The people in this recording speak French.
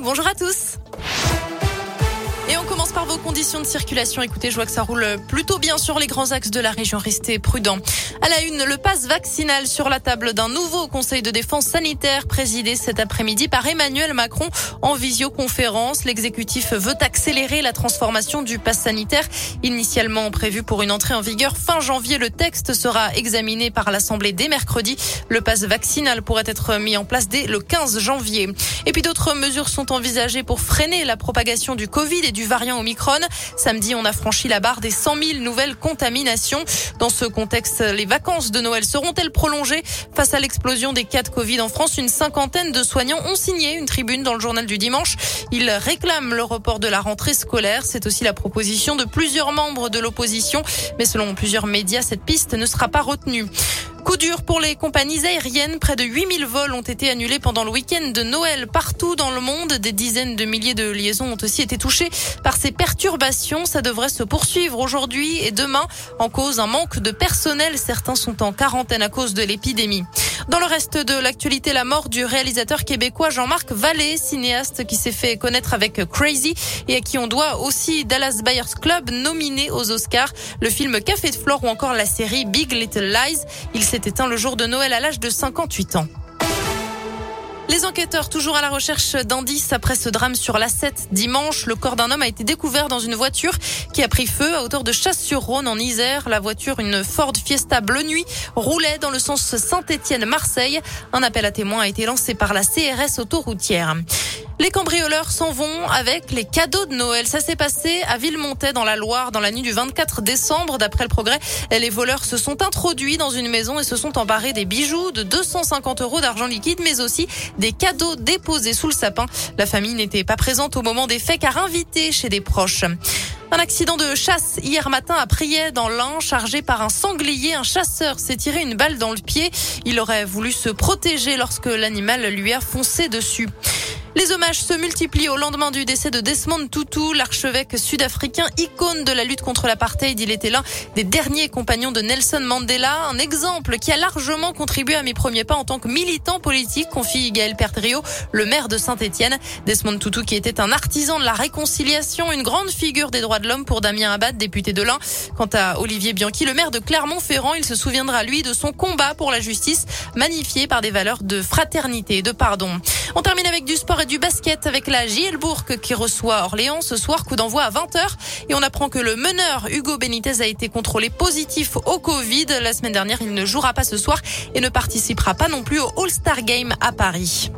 Bonjour à tous. Et on commence par vos conditions de circulation. Écoutez, je vois que ça roule plutôt bien sur les grands axes de la région. Restez prudents. À la une, le passe vaccinal sur la table d'un nouveau conseil de défense sanitaire présidé cet après-midi par Emmanuel Macron en visioconférence. L'exécutif veut accélérer la transformation du pass sanitaire. Initialement prévu pour une entrée en vigueur fin janvier, le texte sera examiné par l'Assemblée dès mercredi. Le passe vaccinal pourrait être mis en place dès le 15 janvier. Et puis d'autres mesures sont envisagées pour freiner la propagation du Covid du variant Omicron. Samedi, on a franchi la barre des 100 000 nouvelles contaminations. Dans ce contexte, les vacances de Noël seront-elles prolongées Face à l'explosion des cas de Covid en France, une cinquantaine de soignants ont signé une tribune dans le journal du dimanche. Ils réclament le report de la rentrée scolaire. C'est aussi la proposition de plusieurs membres de l'opposition. Mais selon plusieurs médias, cette piste ne sera pas retenue. Coup dur pour les compagnies aériennes. Près de 8000 vols ont été annulés pendant le week-end de Noël partout dans le monde. Des dizaines de milliers de liaisons ont aussi été touchées par ces perturbations. Ça devrait se poursuivre aujourd'hui et demain en cause un manque de personnel. Certains sont en quarantaine à cause de l'épidémie. Dans le reste de l'actualité, la mort du réalisateur québécois Jean-Marc Vallée, cinéaste qui s'est fait connaître avec Crazy et à qui on doit aussi Dallas Buyers Club nominé aux Oscars, le film Café de Flore ou encore la série Big Little Lies. Il s'est éteint le jour de Noël à l'âge de 58 ans. Les enquêteurs toujours à la recherche d'indices après ce drame sur l'A7 dimanche. Le corps d'un homme a été découvert dans une voiture qui a pris feu à hauteur de Chasse-sur-Rhône en Isère. La voiture, une Ford Fiesta bleu nuit, roulait dans le sens Saint-Étienne-Marseille. Un appel à témoins a été lancé par la CRS autoroutière. Les cambrioleurs s'en vont avec les cadeaux de Noël. Ça s'est passé à Villemontais dans la Loire dans la nuit du 24 décembre. D'après le progrès, les voleurs se sont introduits dans une maison et se sont emparés des bijoux de 250 euros d'argent liquide, mais aussi des cadeaux déposés sous le sapin. La famille n'était pas présente au moment des faits car invitée chez des proches. Un accident de chasse hier matin à Priet dans l'Ain, chargé par un sanglier. Un chasseur s'est tiré une balle dans le pied. Il aurait voulu se protéger lorsque l'animal lui a foncé dessus. Les hommages se multiplient au lendemain du décès de Desmond Tutu, l'archevêque sud-africain, icône de la lutte contre l'apartheid. Il était l'un des derniers compagnons de Nelson Mandela, un exemple qui a largement contribué à mes premiers pas en tant que militant politique, confie Gaël Pertrio, le maire de Saint-Étienne. Desmond Tutu qui était un artisan de la réconciliation, une grande figure des droits de l'homme pour Damien Abad, député de l'Ain. Quant à Olivier Bianchi, le maire de Clermont-Ferrand, il se souviendra lui de son combat pour la justice, magnifié par des valeurs de fraternité et de pardon. On termine avec du sport et du basket avec la JL Bourg qui reçoit Orléans ce soir, coup d'envoi à 20h. Et on apprend que le meneur Hugo Benitez a été contrôlé positif au Covid. La semaine dernière, il ne jouera pas ce soir et ne participera pas non plus au All-Star Game à Paris.